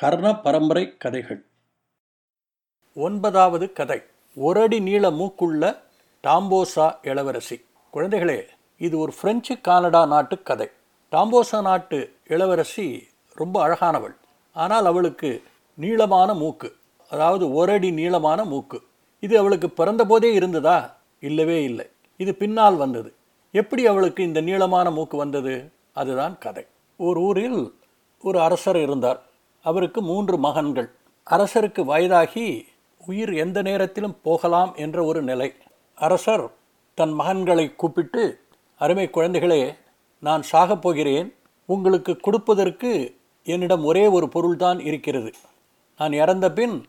கர்ண பரம்பரை கதைகள் ஒன்பதாவது கதை. ஒரு அடி நீள மூக்குள்ள டாம்போசா இளவரசி. குழந்தைகளே இது ஒரு பிரெஞ்சு கானடா நாட்டு கதை. டாம்போசா நாட்டு இளவரசி ரொம்ப அழகானவள். ஆனால் அவளுக்கு நீளமான மூக்கு அதாவது ஒரு அடி நீளமான மூக்கு. இது அவளுக்கு பிறந்தபோதே இருந்ததா? இல்லவே இல்லை. இது பின்னால் வந்தது. எப்படி அவளுக்கு இந்த நீளமான மூக்கு வந்தது? அதுதான் கதை. ஒரு ஊரில் ஒரு அரசர் இருந்தார். அவருக்கு மூன்று மகன்கள். அரசருக்கு வயதாகி உயிர் எந்த நேரத்திலும் போகலாம் என்ற ஒரு நிலை. அரசர் தன் மகன்களை கூப்பிட்டு அருமை குழந்தைகளே நான் சாகப் போகிறேன். உங்களுக்கு கொடுப்பதற்கு என்னிடம் ஒரே ஒரு பொருள்தான் இருக்கிறது. நான் இறந்த பின்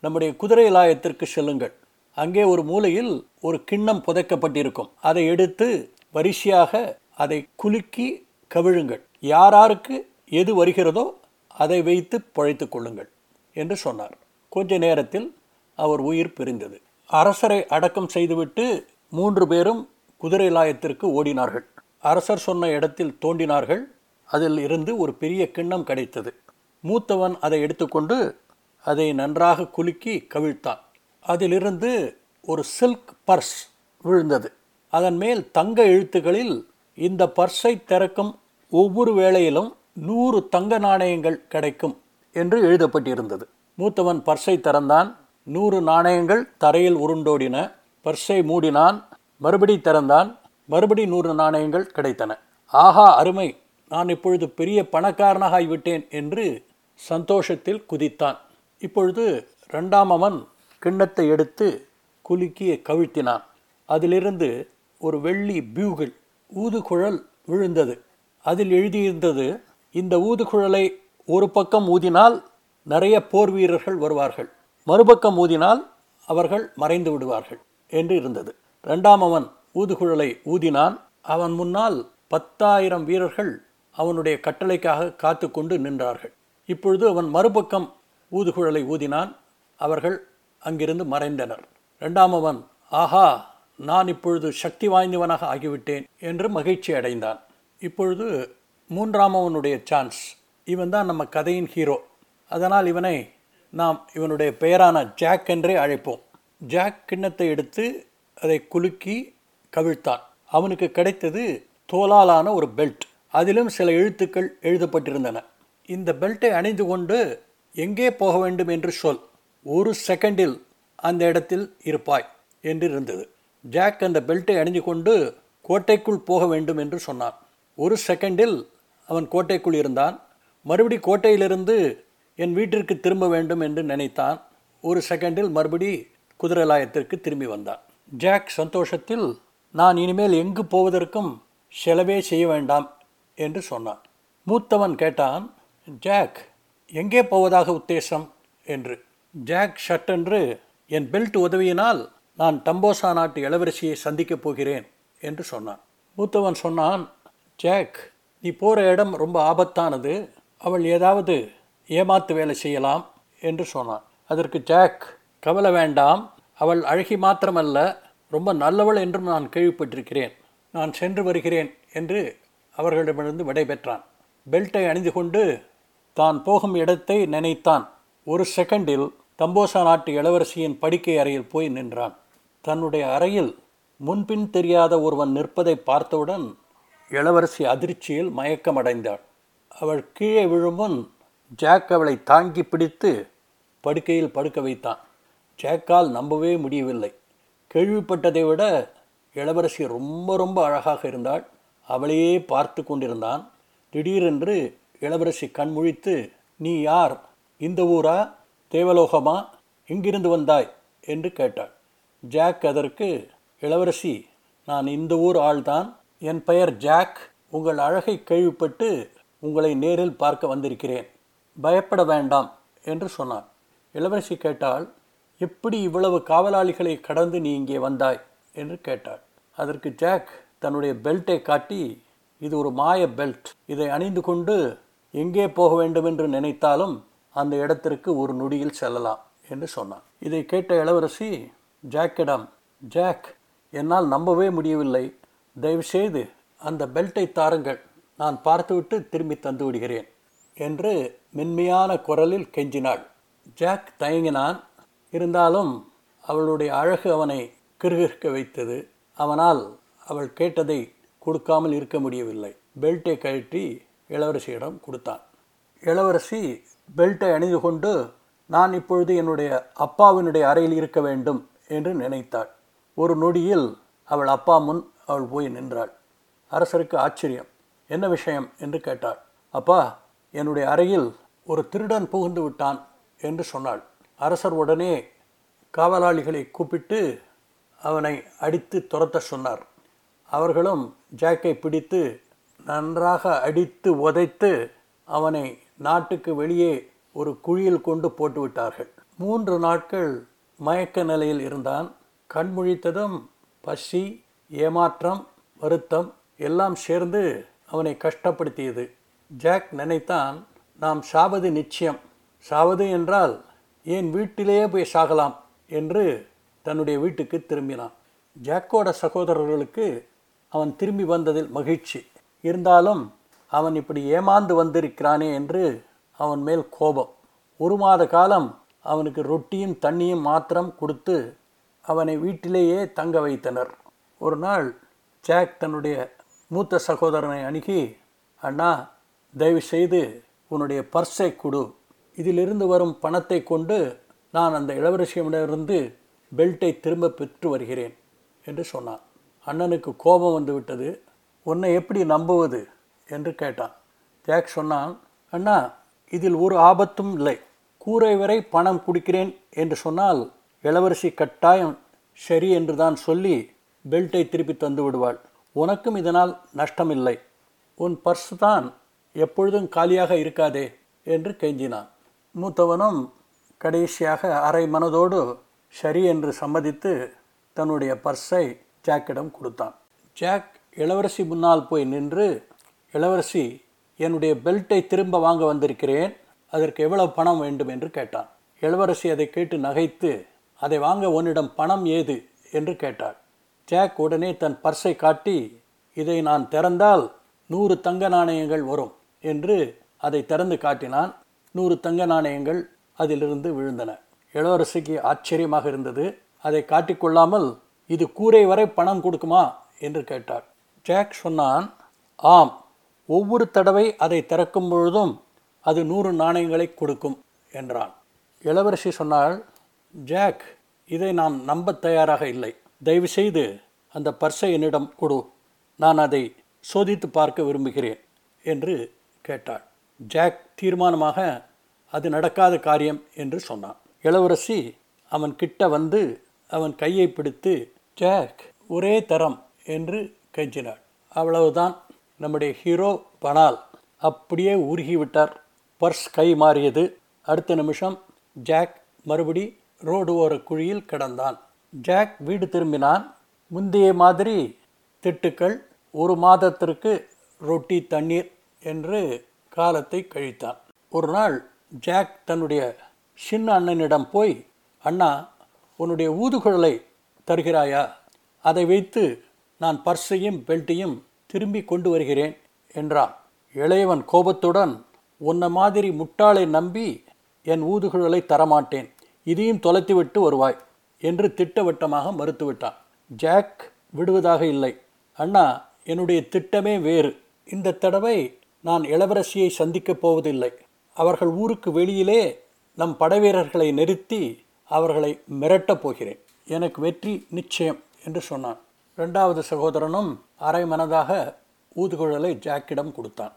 நம்முடைய குதிரை லாயத்திற்கு செல்லுங்கள். அங்கே ஒரு மூலையில் ஒரு கிண்ணம் புதைக்கப்பட்டிருக்கும். அதை எடுத்து வரிசையாக அதை குலுக்கி கவிழுங்கள். யாராருக்கு எது வருகிறதோ அதை வைத்து பழைத்து கொள்ளுங்கள் என்று சொன்னார். கொஞ்ச நேரத்தில் அவர் உயிர் பிரிந்தது. அரசரை அடக்கம் செய்துவிட்டு மூன்று பேரும் குதிரை லாயத்திற்கு ஓடினார்கள். அரசர் சொன்ன இடத்தில் தோண்டினார்கள். அதில் இருந்து ஒரு பெரிய கிண்ணம் கிடைத்தது. மூத்தவன் அதை எடுத்துக்கொண்டு அதை நன்றாக குலுக்கி கவிழ்த்தான். அதிலிருந்து ஒரு சில்க் பர்ஸ் விழுந்தது. அதன் மேல் தங்க எழுத்துக்களில் இந்த பர்ஸை திறக்கும் ஒவ்வொரு வேளையிலும் நூறு தங்க நாணயங்கள் கிடைக்கும் என்று எழுதப்பட்டிருந்தது. மூத்தவன் பர்ஸை திறந்தான். நூறு நாணயங்கள் தரையில் உருண்டோடின. பர்ஸை மூடினான். மறுபடி திறந்தான். மறுபடி நூறு நாணயங்கள் கிடைத்தன. ஆஹா அருமை! நான் இப்பொழுது பெரிய பணக்காரனாக ஆகிவிட்டேன் என்று சந்தோஷத்தில் குதித்தான். இப்பொழுது ரெண்டாம் அவன் கிண்ணத்தை எடுத்து குலுக்கி கவிழ்த்தினான். அதிலிருந்து ஒரு வெள்ளி பியூகிள் ஊதுகுழல் விழுந்தது. அதில் எழுதியிருந்தது இந்த ஊதுகுழலை ஒரு பக்கம் ஊதினால் நிறைய போர் வீரர்கள் வருவார்கள் மறுபக்கம் ஊதினால் அவர்கள் மறைந்து விடுவார்கள் என்று இருந்தது. இரண்டாம் அவன் ஊதுகுழலை ஊதினான். அவன் முன்னால் பத்தாயிரம் வீரர்கள் அவனுடைய கட்டளைக்காக காத்து கொண்டு நின்றார்கள். இப்பொழுது அவன் மறுபக்கம் ஊதுகுழலை ஊதினான். அவர்கள் அங்கிருந்து மறைந்தனர். இரண்டாம் அவன் ஆஹா நான் இப்பொழுது சக்தி வாய்ந்தவனாக ஆகிவிட்டேன் என்று மகிழ்ச்சி அடைந்தான் இப்பொழுது மூன்றாம் அவனுடைய சான்ஸ் இவன் தான் நம்ம கதையின் ஹீரோ அதனால் இவனை நாம் இவனுடைய பெயரான ஜாக் என்றே அழைப்போம். ஜாக் கிண்ணத்தை எடுத்து அதை குலுக்கி கவிழ்த்தான். அவனுக்கு கிடைத்தது தோலாலான ஒரு பெல்ட் அதிலும் சில எழுத்துக்கள் எழுதப்பட்டிருந்தன. இந்த பெல்ட்டை அணிந்து கொண்டு எங்கே போக வேண்டும் என்று சொல். ஒரு செகண்டில் அந்த இடத்தில் இருப்பாய் என்று இருந்தது ஜாக் அந்த பெல்ட்டை அணிந்து கொண்டு கோட்டைக்குள் போக வேண்டும் என்று சொன்னான். ஒரு செகண்டில் அவன் கோட்டைக்குள் இருந்தான். மறுபடி கோட்டையிலிருந்து என் வீட்டிற்கு திரும்ப வேண்டும் என்று நினைத்தான். ஒரு செகண்டில் மறுபடி குதிரலாயத்திற்கு திரும்பி வந்தான். ஜாக் சந்தோஷத்தில் நான் இனிமேல் எங்கு போவதற்கும் செலவே செய்ய வேண்டாம் என்று சொன்னான். மூத்தவன் கேட்டான் ஜாக் எங்கே போவதாக உத்தேசம்? என்று. ஜாக் ஷட்டென்று என் பெல்ட் உதவியினால் நான் டம்போசா நாட்டு இளவரசியை சந்திக்கப் போகிறேன் என்று சொன்னான். மூத்தவன் சொன்னான் ஜாக் நீ போகிற இடம் ரொம்ப ஆபத்தானது. அவள் ஏதாவது ஏமாத்து வேலை செய்யலாம் என்று சொன்னான். அதற்கு ஜாக் கவலை வேண்டாம். அவள் அழகி மாத்திரமல்ல ரொம்ப நல்லவள் என்றும் நான் கேள்விப்பட்டிருக்கிறேன். நான் சென்று வருகிறேன் என்று அவர்களிடமிருந்து விடைபெற்றான் பெல்ட்டை அணிந்து கொண்டு தான் போகும் இடத்தை நினைத்தான். ஒரு செகண்டில் தம்போசா நாட்டு இளவரசியின் படுக்கை அறையில் போய் நின்றான். தன்னுடைய அறையில் முன்பின் தெரியாத ஒருவன் நிற்பதை பார்த்தவுடன் இளவரசி அதிர்ச்சியில் மயக்கமடைந்தாள். அவள் கீழே விழுமுன் ஜாக் அவளை தாங்கி பிடித்து படுக்கையில் படுக்க வைத்தான். ஜாக்கால் நம்பவே முடியவில்லை. கேள்விப்பட்டதை விட இளவரசி ரொம்ப ரொம்ப அழகாக இருந்தாள். அவளையே பார்த்து கொண்டிருந்தான். திடீரென்று இளவரசி கண்முழித்து நீ யார்? இந்த ஊரா? தேவலோகமா? எங்கிருந்து வந்தாய்? என்று கேட்டாள். ஜாக் அதற்கு இளவரசி நான் இந்த ஊர் ஆள்தான். என் பெயர் ஜாக். உங்கள் அழகை கேள்விப்பட்டு உங்களை நேரில் பார்க்க வந்திருக்கிறேன். பயப்பட வேண்டாம் என்று சொன்னான் இளவரசி கேட்டால் எப்படி இவ்வளவு காவலாளிகளை கடந்து நீ இங்கே வந்தாய்? என்று கேட்டாள் அதற்கு ஜாக் தன்னுடைய பெல்ட்டை காட்டி இது ஒரு மாய பெல்ட். இதை அணிந்து கொண்டு எங்கே போக வேண்டும் என்று நினைத்தாலும் அந்த இடத்திற்கு ஒரு நொடியில் செல்லலாம் என்று சொன்னான் இதை கேட்ட இளவரசி ஜாக்கிடம் ஜாக் என்னால் நம்பவே முடியவில்லை. தயவுசெய்து அந்த பெல்ட்டை தாருங்கள். நான் பார்த்துவிட்டு திரும்பி தந்து விடுகிறேன் என்று மென்மையான குரலில் கெஞ்சினாள். ஜாக் தயங்கினான். இருந்தாலும் அவளுடைய அழகு அவனை கிறுகிறுக்க வைத்தது. அவனால் அவள் கேட்டதை கொடுக்காமல் இருக்க முடியவில்லை. பெல்ட்டை கழற்றி இளவரசியிடம் கொடுத்தான். இளவரசி பெல்ட்டை அணிந்து கொண்டு நான் இப்பொழுது என்னுடைய அப்பாவினுடைய அறையில் இருக்க வேண்டும் என்று நினைத்தாள். ஒரு நொடியில் அவள் அப்பா முன் அவள் போய் நின்றாள். அரசருக்கு ஆச்சரியம். என்ன விஷயம்? என்று கேட்டாள். அப்பா என்னுடைய அறையில் ஒரு திருடன் புகுந்து விட்டான் என்று சொன்னாள். அரசர் உடனே காவலாளிகளை கூப்பிட்டு அவனை அடித்து துரத்த சொன்னார். அவர்களும் ஜாக்கை பிடித்து நன்றாக அடித்து உதைத்து அவனை நாட்டுக்கு வெளியே ஒரு குழியில் கொண்டு போட்டு விட்டார்கள் மூன்று நாட்கள் மயக்க நிலையில் இருந்தான். கண்முழித்ததும் பசி ஏமாற்றம் வருத்தம் எல்லாம் சேர்ந்து அவனை கஷ்டப்படுத்தியது. ஜாக் நினைத்தான் நாம் சாவது நிச்சயம். சாவது என்றால் ஏன் வீட்டிலேயே போய் சாகலாம்? என்று தன்னுடைய வீட்டுக்கு திரும்பினான். ஜாக்கோட சகோதரர்களுக்கு அவன் திரும்பி வந்ததில் மகிழ்ச்சி. இருந்தாலும் அவன் இப்படி ஏமாந்து வந்திருக்கிறானே என்று அவன் மேல் கோபம். ஒரு மாத காலம் அவனுக்கு ரொட்டியும் தண்ணியும் மாத்திரம் கொடுத்து அவனை வீட்டிலேயே தங்க வைத்தனர். ஒரு நாள் ஜாக் தன்னுடைய மூத்த சகோதரனை அணுகி அண்ணா தயவு செய்து உன்னுடைய பர்ஸை கொடு. இதிலிருந்து வரும் பணத்தை கொண்டு நான் அந்த இளவரசியிடமிருந்து பெல்ட்டை திரும்ப பெற்று வருகிறேன் என்று சொன்னான். அண்ணனுக்கு கோபம் வந்து விட்டது. உன்னை எப்படி நம்புவது? என்று கேட்டான். ஜாக் சொன்னான் அண்ணா இதில் ஒரு ஆபத்தும் இல்லை. கூரை வரை பணம் கொடுக்கிறேன் என்று சொன்னால் இளவரசி கட்டாயம் சரி என்று தான் சொல்லி பெல்ட்டை திருப்பி தந்து விடுவாள். உனக்கும் இதனால் நஷ்டமில்லை. உன் பர்ஸ் தான் எப்பொழுதும் காலியாக இருக்காதே என்று கெஞ்சினான். மூத்தவனும் கடைசியாக அரை மனதோடு சரி என்று சம்மதித்து தன்னுடைய பர்ஸை ஜாக்கிடம் கொடுத்தான். ஜாக் இளவரசி முன்னால் போய் நின்று இளவரசி என்னுடைய பெல்ட்டை திரும்ப வாங்க வந்திருக்கிறேன். அதற்கு எவ்வளவு பணம் வேண்டும்? என்று கேட்டான். இளவரசி அதை கேட்டு நகைத்து அதை வாங்க உன்னிடம் பணம் ஏது? என்று கேட்டாள். ஜாக் உடனே தன் பர்ஸை காட்டி இதை நான் திறந்தால் நூறு தங்க நாணயங்கள் வரும் என்று அதை திறந்து காட்டினான். நூறு தங்க நாணயங்கள் அதிலிருந்து விழுந்தன. இளவரசிக்கு ஆச்சரியமாக இருந்தது. அதை காட்டிக்கொள்ளாமல் இது கூரை வரை பணம் கொடுக்குமா? என்று கேட்டார். ஜாக் சொன்னான் ஆம் ஒவ்வொரு தடவை அதை திறக்கும் பொழுதும் அது நூறு நாணயங்களை கொடுக்கும் என்றான். இளவரசி சொன்னால் ஜாக் இதை நான் நம்ப தயாராக இல்லை. தயவுசெய்து அந்த பர்ஸை என்னிடம் கொடு. நான் அதை சோதித்து பார்க்க விரும்புகிறேன் என்று கேட்டாள். ஜாக் தீர்மானமாக அது நடக்காத காரியம் என்று சொன்னான். இளவரசி அவன் கிட்ட வந்து அவன் கையை பிடித்து ஜாக் ஒரே தரம் என்று கெஞ்சினாள். அவ்வளவுதான் நம்முடைய ஹீரோ பனால் அப்படியே உருகிவிட்டார். பர்ஸ் கை மாறியது. அடுத்த நிமிஷம் ஜாக் மறுபடி ரோடு ஓர குழியில் கிடந்தான். ஜாக் வீடு திரும்பினான். முந்தைய மாதிரி திட்டுக்கள் ஒரு மாதத்திற்கு ரொட்டி தண்ணீர் என்று காலத்தை கழித்தான். ஒரு நாள் ஜாக் தன்னுடைய சின்ன அண்ணனிடம் போய் அண்ணா உன்னுடைய ஊதுகுழலை தருகிறாயா? அதை வைத்து நான் பர்ஸையும் பெல்ட்டையும் திரும்பி கொண்டு வருகிறேன் என்றான். இளையவன் கோபத்துடன் உன்ன மாதிரி முட்டாளை நம்பி என் ஊதுகுழலை தரமாட்டேன். இதையும் தொலைத்துவிட்டு வருவாய். என்று திட்டவட்டமாக மறுத்துவிட்டான். ஜாக் விடுவதாக இல்லை. அண்ணா என்னுடைய திட்டமே வேறு. இந்த தடவை நான் இளவரசியை சந்திக்கப் போவதில்லை. அவர்கள் ஊருக்கு வெளியிலே நம் படைவீரர்களை நிறுத்தி அவர்களை மிரட்டப் போகிறேன். எனக்கு வெற்றி நிச்சயம் என்று சொன்னான். இரண்டாவது சகோதரனும் அரை மனதாக ஊதுகுழலை ஜாக்கிடம் கொடுத்தான்.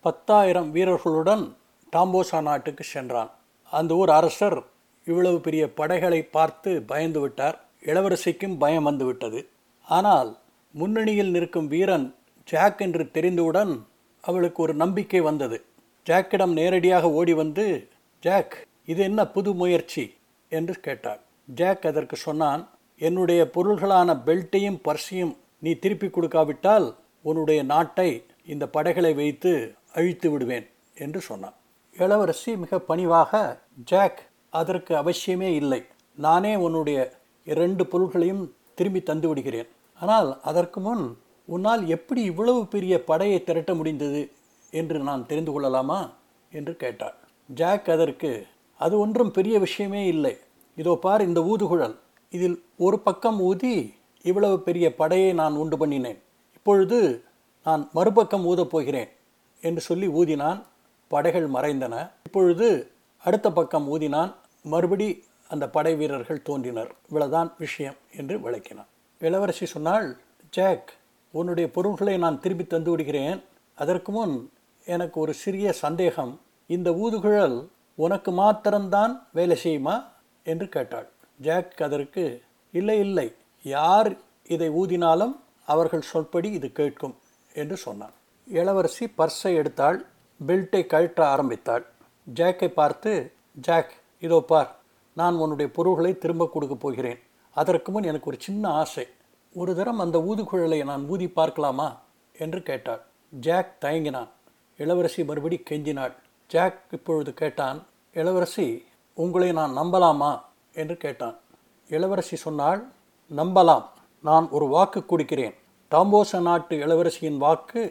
பத்தாயிரம் வீரர்களுடன் டாம்போசா நாட்டுக்கு சென்றான். அந்த ஊர் அரசர் இவ்வளவு பெரிய படைகளை பார்த்து பயந்து விட்டார். இளவரசிக்கும் பயம் வந்துவிட்டது ஆனால் முன்னணியில் நிற்கும் வீரன் ஜாக் என்று தெரிந்தவுடன் அவளுக்கு ஒரு நம்பிக்கை வந்தது. ஜாக்கிடம் நேரடியாக ஓடி வந்து ஜாக் இது என்ன புது முயற்சி? என்று கேட்டாள். ஜாக் அதற்கு சொன்னான் என்னுடைய பொருள்களான பெல்ட்டையும் பர்ஸையும் நீ திருப்பி கொடுக்காவிட்டால் உன்னுடைய நாட்டை இந்த படைகளை வைத்து அழித்து விடுவேன் என்று சொன்னான். இளவரசி மிக பணிவாக ஜாக் அதற்கு அவசியமே இல்லை. நானே உன்னுடைய இரண்டு பொருள்களையும் திரும்பி தந்து விடுகிறேன். ஆனால் அதற்கு முன் உன்னால் எப்படி இவ்வளவு பெரிய படையை திரட்ட முடிந்தது என்று நான் தெரிந்து கொள்ளலாமா? என்று கேட்டாள். ஜாக் அதற்கு அது ஒன்றும் பெரிய விஷயமே இல்லை. இதோ பார் இந்த ஊதுகுழல். இதில் ஒரு பக்கம் ஊதி இவ்வளவு பெரிய படையை நான் உண்டு பண்ணினேன். இப்பொழுது நான் மறுபக்கம் ஊதப் போகிறேன் என்று சொல்லி ஊதினான். படைகள் மறைந்தன. இப்பொழுது அடுத்த பக்கம் ஊதினான். மறுபடி அந்த படை வீரர்கள் தோன்றினர். இவ்வளவுதான் விஷயம் என்று விளக்கினான். இளவரசி சொன்னால் ஜாக் உன்னுடைய பொருள்களை நான் திருப்பி தந்து விடுகிறேன். அதற்கு முன் எனக்கு ஒரு சிறிய சந்தேகம். இந்த ஊதுகுழல் உனக்கு மாத்திரம்தான் வேலை செய்யுமா? என்று கேட்டாள். ஜாக் அதற்கு இல்லை இல்லை. யார் இதை ஊதினாலும் அவர்கள் சொல்படி இது கேட்கும் என்று சொன்னான். இளவரசி பர்ஸை எடுத்தாள். பெல்ட்டை கழற்ற ஆரம்பித்தாள். ஜாக்கை பார்த்து ஜாக் இதோ பார் நான் உன்னுடைய பொருள்களை திரும்ப கொடுக்க போகிறேன். அதற்கு முன் எனக்கு ஒரு சின்ன ஆசை. ஒரு தரம் அந்த ஊதுகுழலை நான் ஊதி பார்க்கலாமா? என்று கேட்டாள். ஜாக் தயங்கினான். இளவரசி மறுபடி கெஞ்சினாள். ஜாக் இப்பொழுது கேட்டான் இளவரசி உங்களை நான் நம்பலாமா? என்று கேட்டான். இளவரசி சொன்னாள் நம்பலாம். நான் ஒரு வாக்கு கொடுக்கிறேன். டாம்போச நாட்டு இளவரசியின் வாக்கு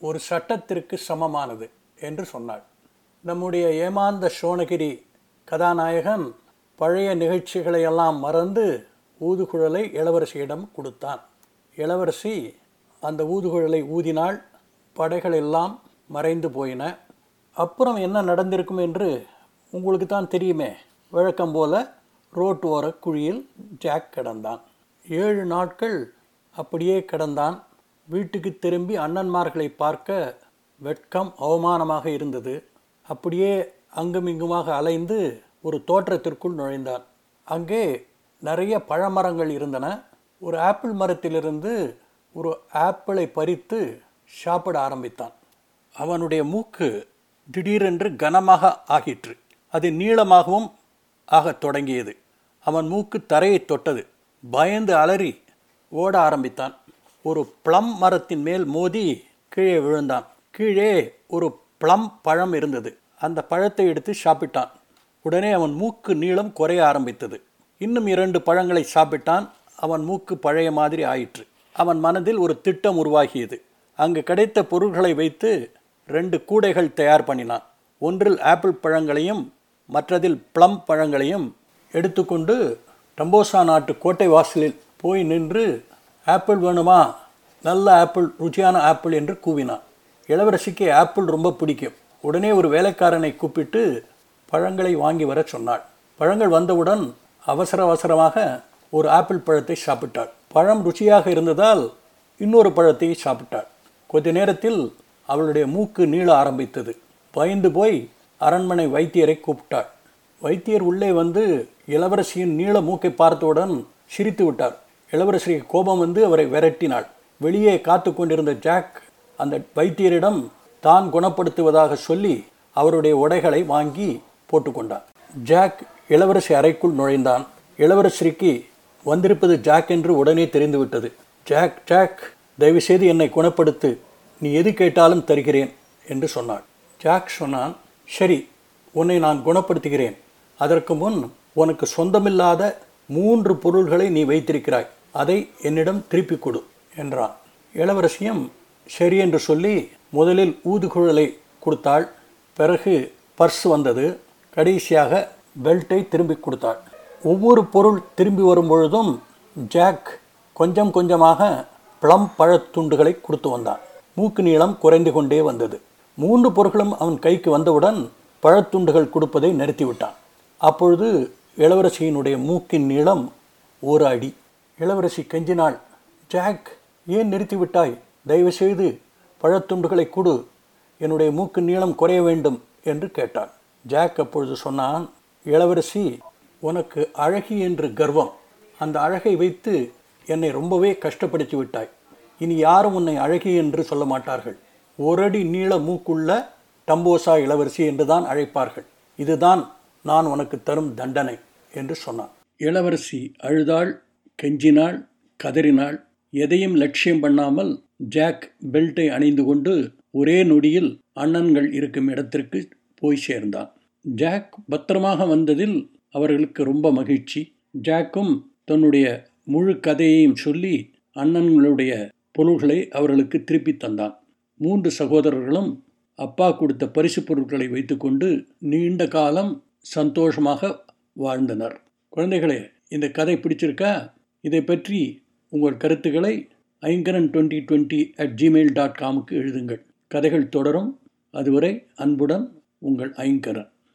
ஒரு சட்டத்திற்கு சமமானது என்று சொன்னாள். நம்முடைய ஏமாந்த சோனகிரி கதாநாயகன் பழைய நிகழ்ச்சிகளையெல்லாம் மறந்து ஊதுகுழலை இளவரசியிடம் கொடுத்தான். இளவரசி அந்த ஊதுகுழலை ஊதினால் படைகள் எல்லாம் மறைந்து போயின. அப்புறம் என்ன நடந்திருக்கும் என்று உங்களுக்கு தான் தெரியுமே. வழக்கம் போல ரோட்டு ஓர குழியில் ஜாக் கிடந்தான். ஏழு நாட்கள் அப்படியே கிடந்தான். வீட்டுக்கு திரும்பி அண்ணன்மார்களை பார்க்க வெட்கம் அவமானமாக இருந்தது. அப்படியே அங்குமிங்குமாக அலைந்து ஒரு தோற்றத்திற்குள் நுழைந்தான் அங்கே நிறைய பழமரங்கள் இருந்தன. ஒரு ஆப்பிள் மரத்திலிருந்து ஒரு ஆப்பிளை பறித்து சாப்பிட ஆரம்பித்தான். அவனுடைய மூக்கு திடீரென்று கனமாக ஆகிற்று. அது நீளமாகவும் ஆகத் தொடங்கியது. அவன் மூக்கு தரையை தொட்டது. பயந்து அலறி ஓட ஆரம்பித்தான். ஒரு ப்ளம் மரத்தின் மேல் மோதி கீழே விழுந்தான். கீழே ஒரு ப்ளம் பழம் இருந்தது. அந்த பழத்தை எடுத்து சாப்பிட்டான். உடனே அவன் மூக்கு நீளம் குறைய ஆரம்பித்தது. இன்னும் இரண்டு பழங்களை சாப்பிட்டான். அவன் மூக்கு பழைய மாதிரி ஆயிற்று. அவன் மனதில் ஒரு திட்டம் உருவாகியது. அங்கு கிடைத்த பொருள்களை வைத்து ரெண்டு கூடைகள் தயார் பண்ணினான். ஒன்றில் ஆப்பிள் பழங்களையும் மற்றதில் ப்ளம் பழங்களையும் எடுத்துக்கொண்டு டம்போசா நாட்டு கோட்டை வாசலில் போய் நின்று ஆப்பிள் வேணுமா? நல்ல ஆப்பிள் ருச்சியான ஆப்பிள் என்று கூவினான். இளவரசிக்கு ஆப்பிள் ரொம்ப பிடிக்கும். உடனே ஒரு வேலைக்காரனை கூப்பிட்டு பழங்களை வாங்கி வர சொன்னாள். பழங்கள் வந்தவுடன் அவசர அவசரமாக ஒரு ஆப்பிள் பழத்தை சாப்பிட்டாள். பழம் ருச்சியாக இருந்ததால் இன்னொரு பழத்தை சாப்பிட்டாள். கொஞ்ச நேரத்தில் அவளுடைய மூக்கு நீள ஆரம்பித்தது. பயந்து போய் அரண்மனை வைத்தியரை கூப்பிட்டாள். வைத்தியர் உள்ளே வந்து இளவரசியின் நீள மூக்கை பார்த்தவுடன் சிரித்து விட்டார். இளவரசிக்கு கோபம் வந்து அவரை விரட்டினாள். வெளியே காத்து கொண்டிருந்த ஜாக் அந்த வைத்தியரிடம் தான் குணப்படுத்துவதாக சொல்லி அவருடைய உடைகளை வாங்கி போட்டுக்கொண்டான் ஜாக் இளவரசி அறைக்குள் நுழைந்தான். இளவரசிக்கு வந்திருப்பது ஜாக் என்று உடனே தெரிந்துவிட்டது. ஜாக் ஜாக் தயவுசெய்து என்னை குணப்படுத்து. நீ எது கேட்டாலும் தருகிறேன் என்று சொன்னாள். ஜாக் சொன்னான் சரி உன்னை நான் குணப்படுத்துகிறேன். அதற்கு முன் உனக்கு சொந்தமில்லாத மூன்று பொருள்களை நீ வைத்திருக்கிறாய். அதை என்னிடம் திருப்பிக் கொடு என்றான். இளவரசியும் சரி என்று சொல்லி முதலில் ஊதுகுழலை கொடுத்தாள். பிறகு பர்ஸ் வந்தது. கடைசியாக பெல்ட்டை திரும்பி கொடுத்தாள். ஒவ்வொரு பொருள் திரும்பி வரும் பொழுதும் ஜாக் கொஞ்சம் கொஞ்சமாக ப்ளம் பழத்துண்டுகளை கொடுத்து வந்தான். மூக்கு நீளம் குறைந்து கொண்டே வந்தது. மூன்று பொருட்களும் அவன் கைக்கு வந்தவுடன் பழத்துண்டுகள் கொடுப்பதை நிறுத்திவிட்டான். அப்பொழுது இளவரசியினுடைய மூக்கின் நீளம் ஒரு அடி. இளவரசி கெஞ்சினாள் ஜாக் ஏன் நிறுத்திவிட்டாய்? தயவுசெய்து பழத்துண்டுகளை கொடு என்னுடைய மூக்கு நீளம் குறைய வேண்டும் என்று கேட்டாள் ஜாக் அப்பொழுது சொன்னான் இளவரசி உனக்கு அழகி என்று கர்வம். அந்த அழகை வைத்து என்னை ரொம்பவே கஷ்டப்படுத்தி விட்டாய். இனி யாரும் உன்னை அழகி என்று சொல்ல மாட்டார்கள். ஒரடி நீள மூக்குள்ள டம்போசா இளவரசி என்றுதான் அழைப்பார்கள். இதுதான் நான் உனக்கு தரும் தண்டனை என்று சொன்னான். இளவரசி அழுதாள் கெஞ்சினாள் கதறினாள். எதையும் லட்சியம் பண்ணாமல் ஜாக் பெல்ட்டை அணிந்து கொண்டு ஒரே நொடியில் அண்ணன்கள் இருக்கும் இடத்திற்கு போய் சேர்ந்தான். ஜாக் பத்திரமாக வந்ததில் அவர்களுக்கு ரொம்ப மகிழ்ச்சி. ஜாக்கும் தன்னுடைய முழு கதையையும் சொல்லி அண்ணன்களுடைய பொருள்களை அவர்களுக்கு திருப்பி தந்தான். மூன்று சகோதரர்களும் அப்பா கொடுத்த பரிசு பொருட்களை வைத்துக்கொண்டு நீண்ட காலம் சந்தோஷமாக வாழ்ந்தனர். குழந்தைகளே இந்த கதை பிடிச்சிருக்கா? இதை பற்றி உங்கள் கருத்துக்களை Aingaran twenty twenty at Gmail dot காமுக்கு எழுதுங்கள். கதைகள் தொடரும். அதுவரை அன்புடன் உங்கள் ஐங்கரன்.